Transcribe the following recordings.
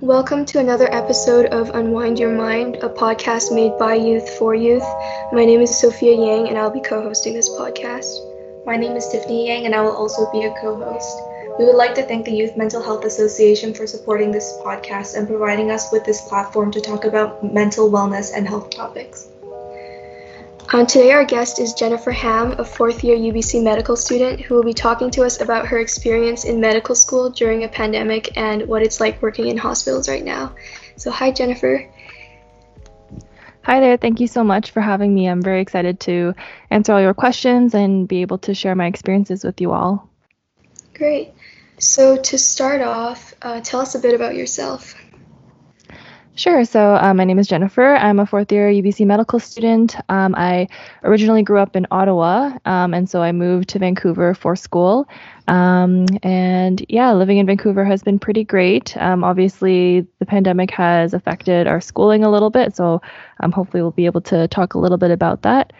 Welcome to another episode of Unwind Your Mind, a podcast made by youth for youth. My name is Sophia Yang, and I'll be co hosting this podcast. My name is Tiffany Yang, and I will also be a co host. We would like to thank the Youth Mental Health Association for supporting this podcast and providing us with this platform to talk about mental wellness and health topics. Um, today, our guest is Jennifer Ham, a fourth year UBC medical student, who will be talking to us about her experience in medical school during a pandemic and what it's like working in hospitals right now. So, hi, Jennifer. Hi there. Thank you so much for having me. I'm very excited to answer all your questions and be able to share my experiences with you all. Great. So, to start off, uh, tell us a bit about yourself. Sure. So uh, my name is Jennifer. I'm a fourth year UBC medical student. Um, I originally grew up in Ottawa, um, and so I moved to Vancouver for school. Um, and yeah, living in Vancouver has been pretty great. Um, obviously, the pandemic has affected our schooling a little bit, so um, hopefully we'll be able to talk a little bit about that.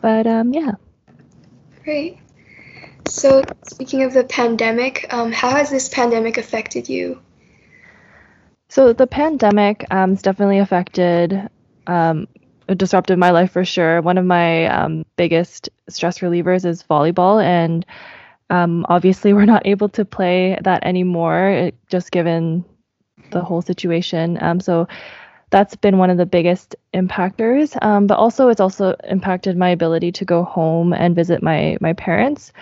But um, yeah. Great. So speaking of the pandemic, how has this pandemic affected you? So the pandemic um, has definitely affected, um, disrupted my life for sure. One of my um, biggest stress relievers is volleyball, and um, obviously we're not able to play that anymore, just given the whole situation. Um, so that's been one of the biggest impactors. Um, but also, it's also impacted my ability to go home and visit my my parents,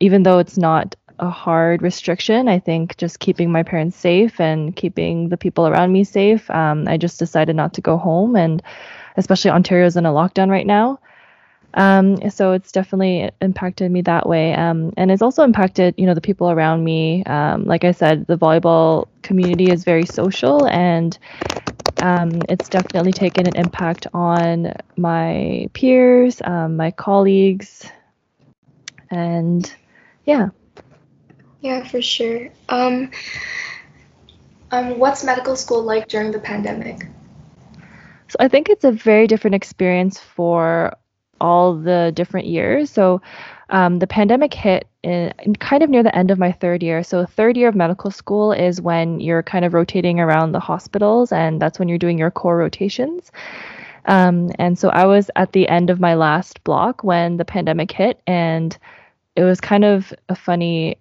even though it's not a hard restriction. I think just keeping my parents safe and keeping the people around me safe. Um, I just decided not to go home, and especially Ontario's in a lockdown right now. Um, so it's definitely impacted me that way, um, and it's also impacted you know the people around me. Um, like I said, the volleyball community is very social, and um, it's definitely taken an impact on my peers, um, my colleagues, and yeah. Yeah, for sure. Um, um, what's medical school like during the pandemic? So I think it's a very different experience for all the different years. So um, the pandemic hit in, in, kind of near the end of my third year. So third year of medical school is when you're kind of rotating around the hospitals, and that's when you're doing your core rotations. Um, and so I was at the end of my last block when the pandemic hit, and it was kind of a funny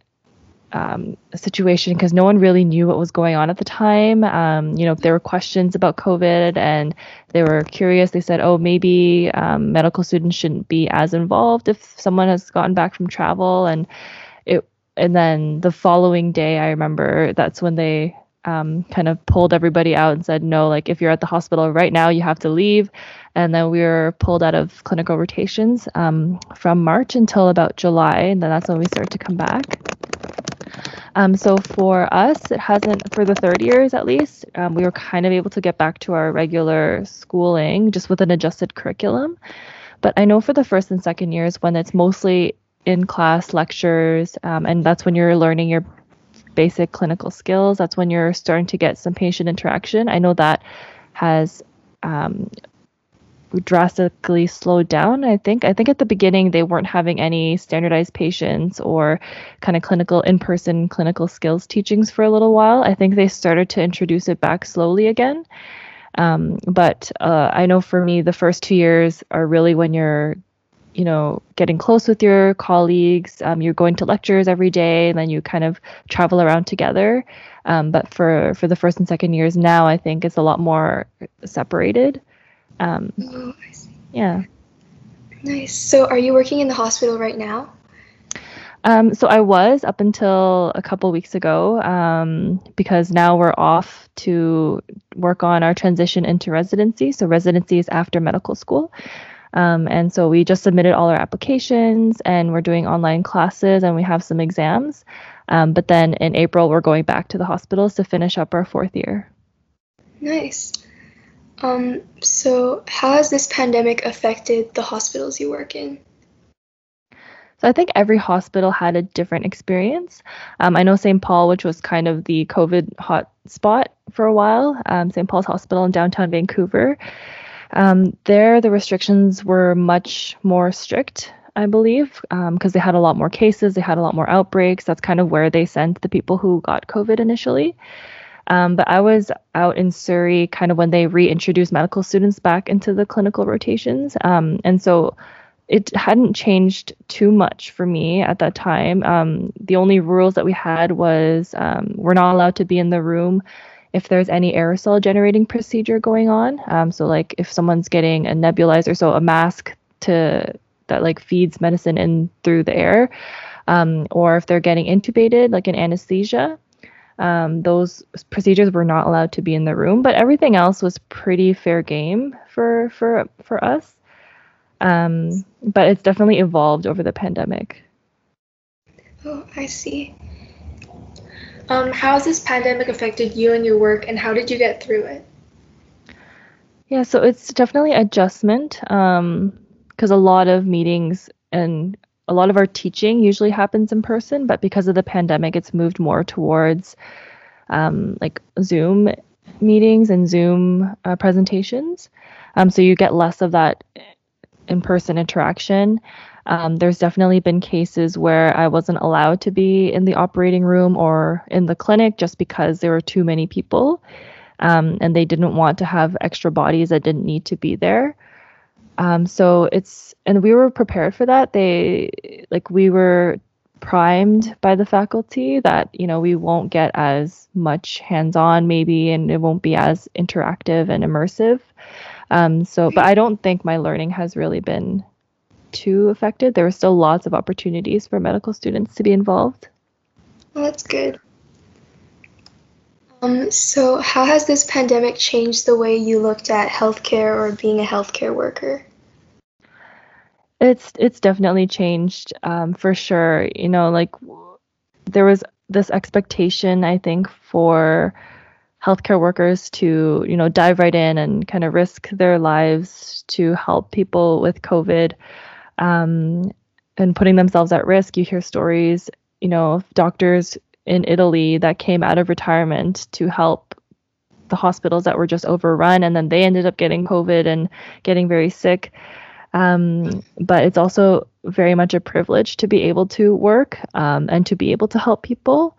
um, situation because no one really knew what was going on at the time. Um, you know, if there were questions about COVID and they were curious, they said, oh, maybe um, medical students shouldn't be as involved if someone has gotten back from travel. And it, and then the following day, I remember that's when they um, kind of pulled everybody out and said, no, like if you're at the hospital right now, you have to leave. And then we were pulled out of clinical rotations um, from March until about July. And then that's when we started to come back. Um, so for us, it hasn't, for the third years at least, um, we were kind of able to get back to our regular schooling just with an adjusted curriculum. But I know for the first and second years, when it's mostly in class lectures, um, and that's when you're learning your basic clinical skills, that's when you're starting to get some patient interaction. I know that has um, drastically slowed down i think. I think at the beginning they weren't having any standardized patients or kind of clinical in-person clinical skills teachings for a little while. I think they started to introduce it back slowly again. Um, but uh, i know for me the first two years are really when you're you know getting close with your colleagues. Um, you're going to lectures every day and then you kind of travel around together. Um, but for for the first and second years now i think it's a lot more separated um, oh, I see. Yeah. Nice. So, are you working in the hospital right now? Um, so I was up until a couple weeks ago um, because now we're off to work on our transition into residency. So residency is after medical school. Um, and so we just submitted all our applications and we're doing online classes and we have some exams. Um, but then in April, we're going back to the hospitals to finish up our fourth year. Nice. Um, so, how has this pandemic affected the hospitals you work in? So I think every hospital had a different experience. Um, I know St. Paul, which was kind of the COVID hot spot for a while, um, St. Paul's Hospital in downtown Vancouver. Um, there, the restrictions were much more strict, I believe, because um, they had a lot more cases, they had a lot more outbreaks. That's kind of where they sent the people who got COVID initially. Um, but I was out in Surrey kind of when they reintroduced medical students back into the clinical rotations. Um, and so it hadn't changed too much for me at that time. Um, the only rules that we had was um, we're not allowed to be in the room if there's any aerosol generating procedure going on. Um, so like if someone's getting a nebulizer, so a mask to that like feeds medicine in through the air, um, or if they're getting intubated, like an anesthesia. Um, those procedures were not allowed to be in the room, but everything else was pretty fair game for for for us. Um, but it's definitely evolved over the pandemic. Oh, I see. Um, how has this pandemic affected you and your work, and how did you get through it? Yeah, so it's definitely adjustment because um, a lot of meetings and a lot of our teaching usually happens in person, but because of the pandemic, it's moved more towards um, like Zoom meetings and Zoom uh, presentations. Um, so you get less of that in person interaction. Um, there's definitely been cases where I wasn't allowed to be in the operating room or in the clinic just because there were too many people um, and they didn't want to have extra bodies that didn't need to be there. Um, so it's, and we were prepared for that. They, like, we were primed by the faculty that, you know, we won't get as much hands on maybe and it won't be as interactive and immersive. Um, so, but I don't think my learning has really been too affected. There are still lots of opportunities for medical students to be involved. Well, that's good. Um, so, how has this pandemic changed the way you looked at healthcare or being a healthcare worker? It's it's definitely changed um, for sure. You know, like there was this expectation, I think, for healthcare workers to you know dive right in and kind of risk their lives to help people with COVID um, and putting themselves at risk. You hear stories, you know, of doctors in Italy that came out of retirement to help the hospitals that were just overrun, and then they ended up getting COVID and getting very sick. Um, but it's also very much a privilege to be able to work um, and to be able to help people.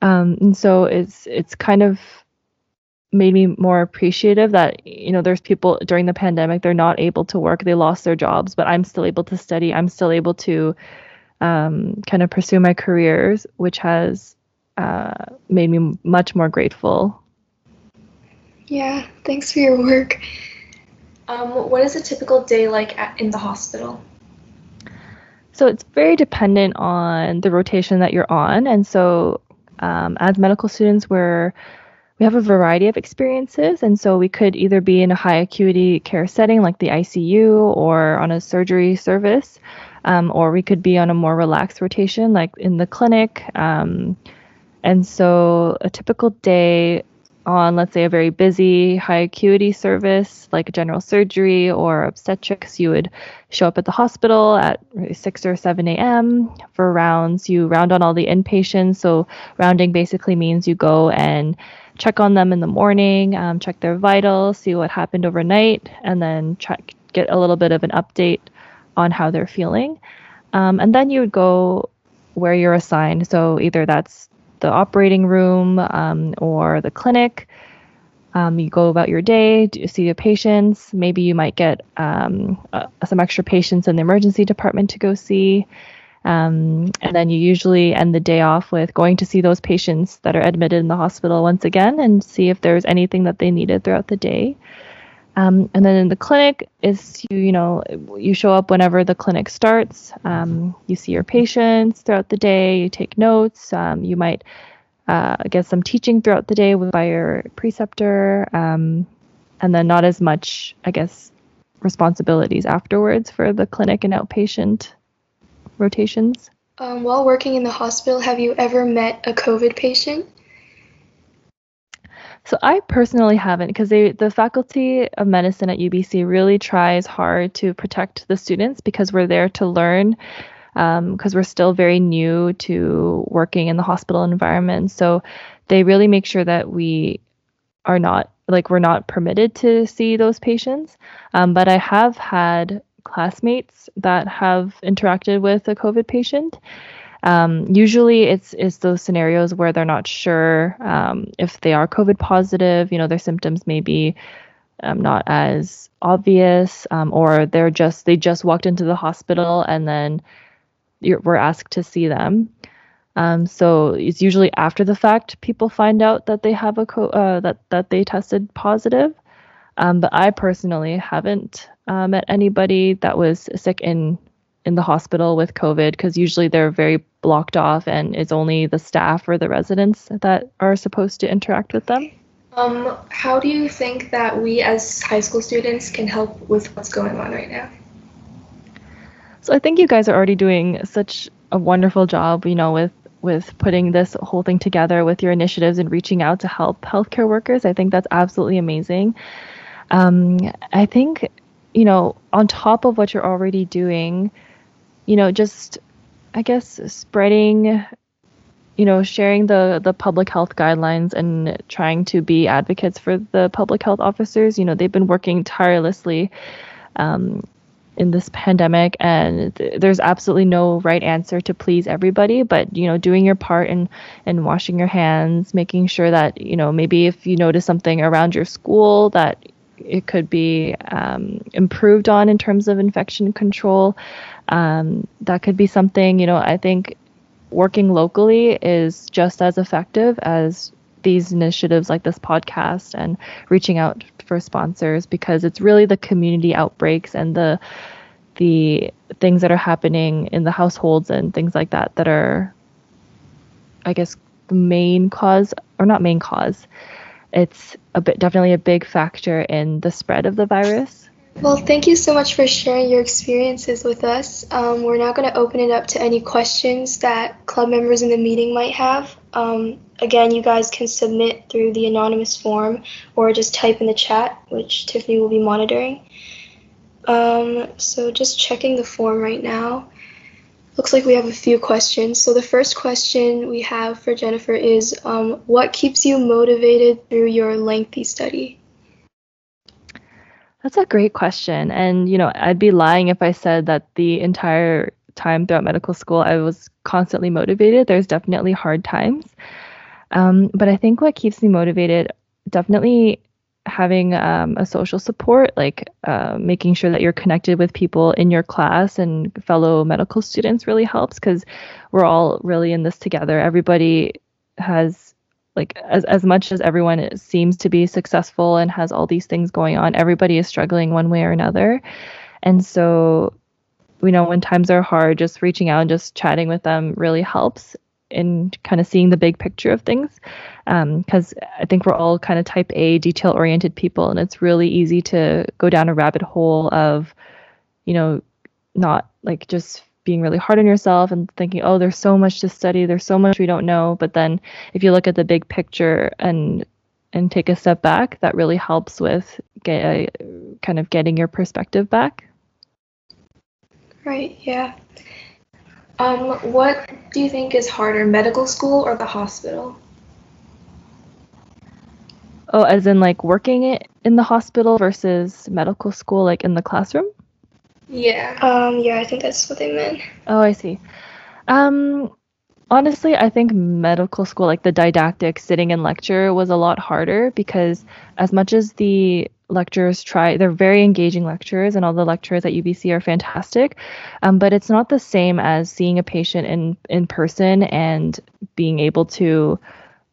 Um, and so it's it's kind of made me more appreciative that you know there's people during the pandemic they're not able to work they lost their jobs but i'm still able to study i'm still able to um, kind of pursue my careers which has uh, made me much more grateful yeah thanks for your work um, what is a typical day like at, in the hospital so it's very dependent on the rotation that you're on and so um, as medical students we're we have a variety of experiences. And so we could either be in a high acuity care setting like the ICU or on a surgery service, um, or we could be on a more relaxed rotation like in the clinic. Um, and so a typical day on, let's say, a very busy high acuity service like general surgery or obstetrics, you would show up at the hospital at 6 or 7 a.m. for rounds. You round on all the inpatients. So, rounding basically means you go and check on them in the morning, um, check their vitals, see what happened overnight, and then check, get a little bit of an update on how they're feeling. Um, and then you would go where you're assigned. So either that's the operating room um, or the clinic. Um, you go about your day, you see the patients. Maybe you might get um, uh, some extra patients in the emergency department to go see. Um, and then you usually end the day off with going to see those patients that are admitted in the hospital once again and see if there's anything that they needed throughout the day. Um, and then in the clinic is you you know you show up whenever the clinic starts. Um, you see your patients throughout the day. You take notes. Um, you might uh, get some teaching throughout the day by your preceptor, um, and then not as much, I guess, responsibilities afterwards for the clinic and outpatient rotations? Um, while working in the hospital, have you ever met a COVID patient? So I personally haven't because the faculty of medicine at UBC really tries hard to protect the students because we're there to learn because um, we're still very new to working in the hospital environment. So they really make sure that we are not like we're not permitted to see those patients. Um, but I have had classmates that have interacted with a COVID patient. Um, usually, it's it's those scenarios where they're not sure um, if they are COVID positive. You know, their symptoms may be um, not as obvious, um, or they're just they just walked into the hospital and then we're asked to see them. Um, so it's usually after the fact people find out that they have a co- uh, that that they tested positive. Um, but I personally haven't uh, met anybody that was sick in in the hospital with COVID because usually they're very blocked off and it's only the staff or the residents that are supposed to interact with them. Um, how do you think that we as high school students can help with what's going on right now? So I think you guys are already doing such a wonderful job, you know, with with putting this whole thing together with your initiatives and reaching out to help healthcare workers. I think that's absolutely amazing. Um, I think, you know, on top of what you're already doing, you know, just I guess spreading, you know, sharing the the public health guidelines and trying to be advocates for the public health officers. You know, they've been working tirelessly. Um, in this pandemic and th- there's absolutely no right answer to please everybody but you know doing your part and and washing your hands making sure that you know maybe if you notice something around your school that it could be um, improved on in terms of infection control um, that could be something you know i think working locally is just as effective as these initiatives like this podcast and reaching out for sponsors because it's really the community outbreaks and the the things that are happening in the households and things like that that are I guess the main cause or not main cause. It's a bit definitely a big factor in the spread of the virus. Well, thank you so much for sharing your experiences with us. Um, we're now going to open it up to any questions that club members in the meeting might have. Um, again, you guys can submit through the anonymous form or just type in the chat, which Tiffany will be monitoring. Um, so just checking the form right now. Looks like we have a few questions. So the first question we have for Jennifer is, um, what keeps you motivated through your lengthy study? That's a great question. And, you know, I'd be lying if I said that the entire time throughout medical school I was constantly motivated. There's definitely hard times. Um, but I think what keeps me motivated definitely having um, a social support, like uh, making sure that you're connected with people in your class and fellow medical students really helps because we're all really in this together. Everybody has like as as much as everyone seems to be successful and has all these things going on, everybody is struggling one way or another. And so, you know, when times are hard, just reaching out and just chatting with them really helps in kind of seeing the big picture of things. Because um, I think we're all kind of type A, detail oriented people, and it's really easy to go down a rabbit hole of, you know, not like just being really hard on yourself and thinking, oh, there's so much to study, there's so much we don't know. But then if you look at the big picture and and take a step back, that really helps with get, uh, kind of getting your perspective back. Right. Yeah. Um, what do you think is harder, medical school or the hospital? Oh, as in like working it in the hospital versus medical school, like in the classroom? Yeah. Um, yeah, I think that's what they meant. Oh, I see. Um, honestly, I think medical school, like the didactic sitting in lecture, was a lot harder because as much as the lecturers try, they're very engaging lecturers, and all the lecturers at UBC are fantastic. Um, but it's not the same as seeing a patient in in person and being able to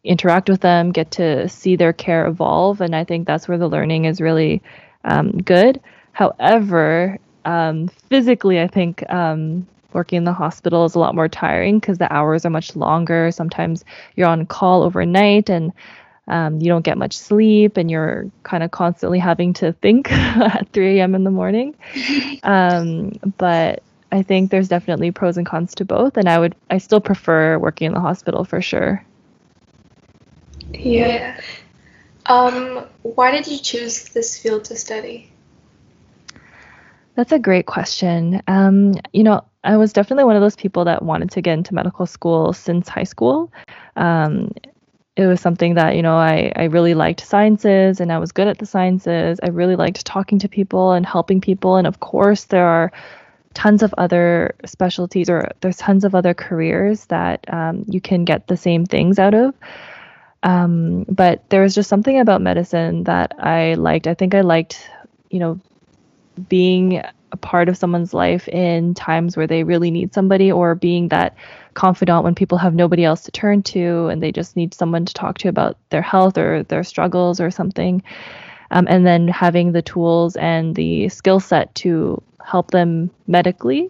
interact with them, get to see their care evolve, and I think that's where the learning is really um, good. However, um, physically, I think um, working in the hospital is a lot more tiring because the hours are much longer. Sometimes you're on call overnight and um, you don't get much sleep and you're kind of constantly having to think at 3 a.m. in the morning. Um, but I think there's definitely pros and cons to both, and I would I still prefer working in the hospital for sure. Yeah. Um, why did you choose this field to study? That's a great question. Um, you know, I was definitely one of those people that wanted to get into medical school since high school. Um, it was something that, you know, I, I really liked sciences and I was good at the sciences. I really liked talking to people and helping people. And of course, there are tons of other specialties or there's tons of other careers that um, you can get the same things out of. Um, but there was just something about medicine that I liked. I think I liked, you know, being a part of someone's life in times where they really need somebody or being that confidant when people have nobody else to turn to and they just need someone to talk to about their health or their struggles or something. Um, and then having the tools and the skill set to help them medically.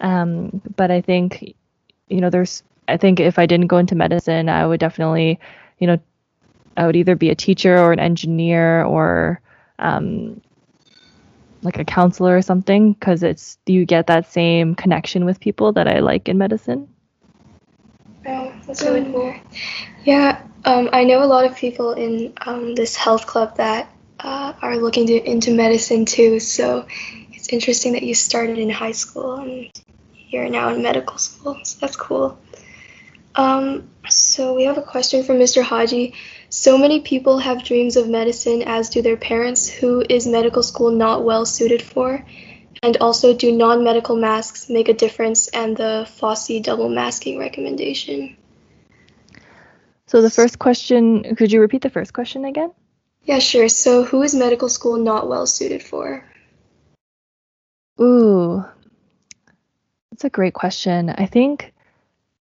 Um, but I think, you know, there's, I think if I didn't go into medicine, I would definitely, you know, I would either be a teacher or an engineer or um, like a counselor or something because it's you get that same connection with people that I like in medicine. Oh, that's really cool. Yeah, um, I know a lot of people in um, this health club that uh, are looking to, into medicine too. So it's interesting that you started in high school and you're now in medical school. So that's cool. Um, so we have a question from Mr. Haji. So many people have dreams of medicine, as do their parents, who is medical school not well suited for? And also, do non medical masks make a difference and the Fauci double masking recommendation? So, the first question, could you repeat the first question again? Yeah, sure. So, who is medical school not well suited for? Ooh, that's a great question. I think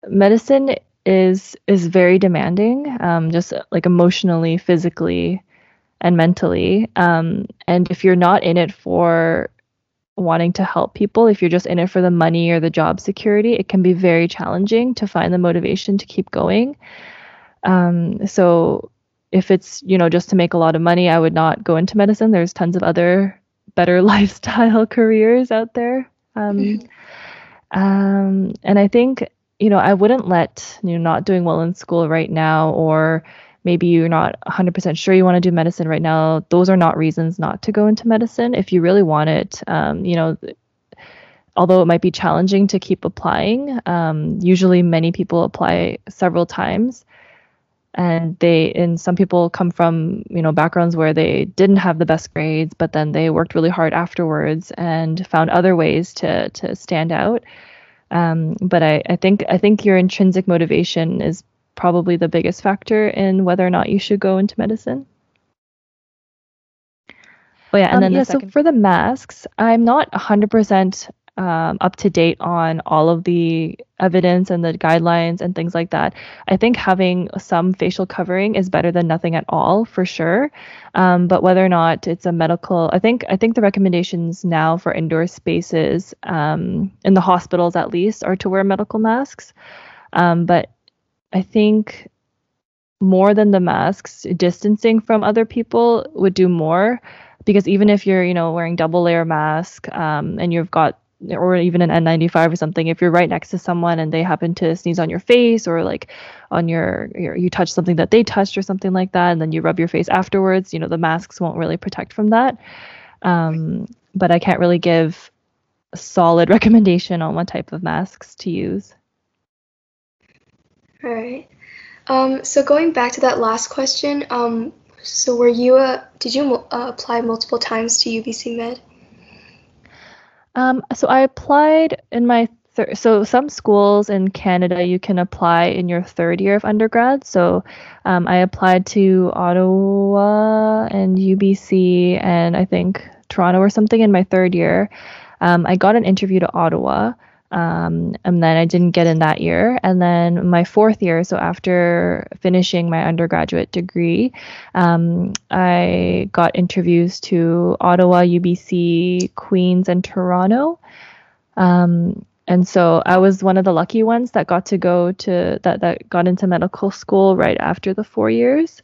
medicine is is very demanding, um, just like emotionally, physically, and mentally. Um, and if you're not in it for wanting to help people, if you're just in it for the money or the job security, it can be very challenging to find the motivation to keep going. Um, so if it's you know just to make a lot of money, I would not go into medicine. There's tons of other better lifestyle careers out there. Um, mm-hmm. um, and I think you know, I wouldn't let you know not doing well in school right now or maybe you're not 100% sure you want to do medicine right now. Those are not reasons not to go into medicine if you really want it. Um, you know although it might be challenging to keep applying um, usually many people apply several times. And they and some people come from you know backgrounds where they didn't have the best grades but then they worked really hard afterwards and found other ways to to stand out um, but I, I think I think your intrinsic motivation is probably the biggest factor in whether or not you should go into medicine. Oh yeah, and um, then yeah, so for the masks, I'm not 100% um, up to date on all of the evidence and the guidelines and things like that. I think having some facial covering is better than nothing at all, for sure. Um, but whether or not it's a medical, I think I think the recommendations now for indoor spaces um, in the hospitals at least are to wear medical masks. Um, but I think more than the masks, distancing from other people would do more because even if you're you know wearing double layer mask um, and you've got or even an N95 or something, if you're right next to someone and they happen to sneeze on your face or like on your, your, you touch something that they touched or something like that, and then you rub your face afterwards, you know, the masks won't really protect from that. Um, but I can't really give a solid recommendation on what type of masks to use. All right. Um, so going back to that last question, um, so were you, uh, did you uh, apply multiple times to UBC Med? Um, so I applied in my thir- so some schools in Canada you can apply in your third year of undergrad. So um, I applied to Ottawa and UBC and I think Toronto or something in my third year. Um, I got an interview to Ottawa. Um, and then I didn't get in that year. And then my fourth year, so after finishing my undergraduate degree, um, I got interviews to Ottawa, UBC, Queens, and Toronto. Um, and so I was one of the lucky ones that got to go to that that got into medical school right after the four years.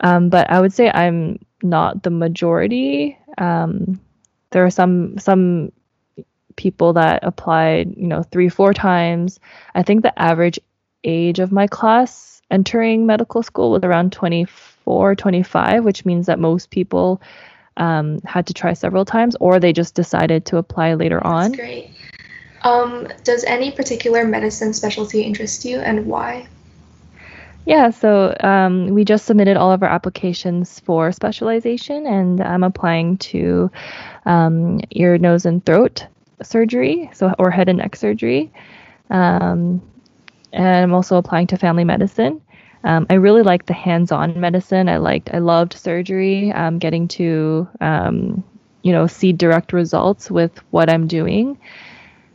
Um, but I would say I'm not the majority. Um, there are some some people that applied, you know, three, four times. I think the average age of my class entering medical school was around 24, 25, which means that most people um, had to try several times or they just decided to apply later That's on. great. Um, does any particular medicine specialty interest you and why? Yeah, so um, we just submitted all of our applications for specialization, and I'm applying to um, ear, nose, and throat surgery, so or head and neck surgery. Um, and I'm also applying to family medicine. Um, I really liked the hands-on medicine. I liked, I loved surgery. Um, getting to, um, you know, see direct results with what I'm doing.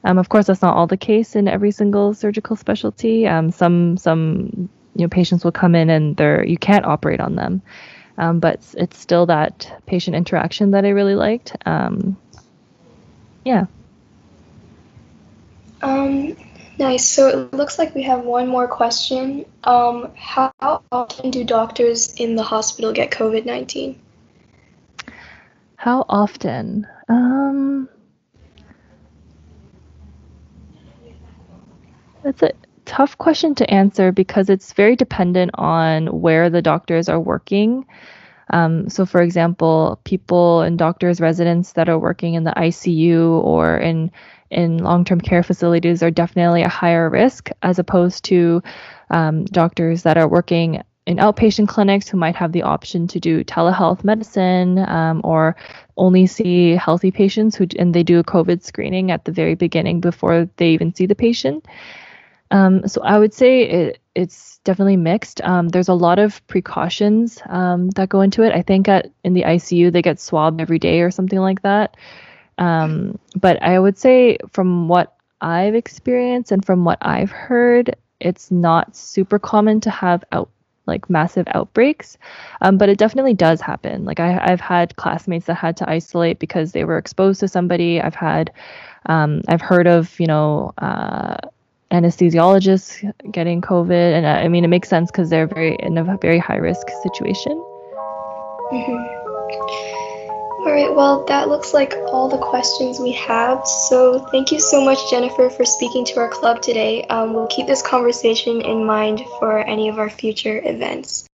Um, of course, that's not all the case in every single surgical specialty. Um, some some you know patients will come in and they're you can't operate on them, but it's still that patient interaction that I really liked. Yeah. Um, nice. So it looks like we have one more question. Um, how often do doctors in the hospital get COVID nineteen? How often? Um, that's a tough question to answer because it's very dependent on where the doctors are working. Um, so, for example, people and doctors, residents that are working in the ICU or in in long-term care facilities are definitely a higher risk as opposed to um, doctors that are working in outpatient clinics who might have the option to do telehealth medicine um, or only see healthy patients who and they do a COVID screening at the very beginning before they even see the patient. Um, so I would say it, it's definitely mixed. Um, there's a lot of precautions um, that go into it. I think at in the ICU they get swabbed every day or something like that. Um, but I would say from what I've experienced and from what I've heard, it's not super common to have out like massive outbreaks, um, but it definitely does happen. Like I, have had classmates that had to isolate because they were exposed to somebody. I've had, um, I've heard of you know. Uh, anesthesiologists getting COVID, and I mean it makes sense because they're very in a very high risk situation. Mm-hmm. All right, well, that looks like all the questions we have. So, thank you so much, Jennifer, for speaking to our club today. Um, we'll keep this conversation in mind for any of our future events.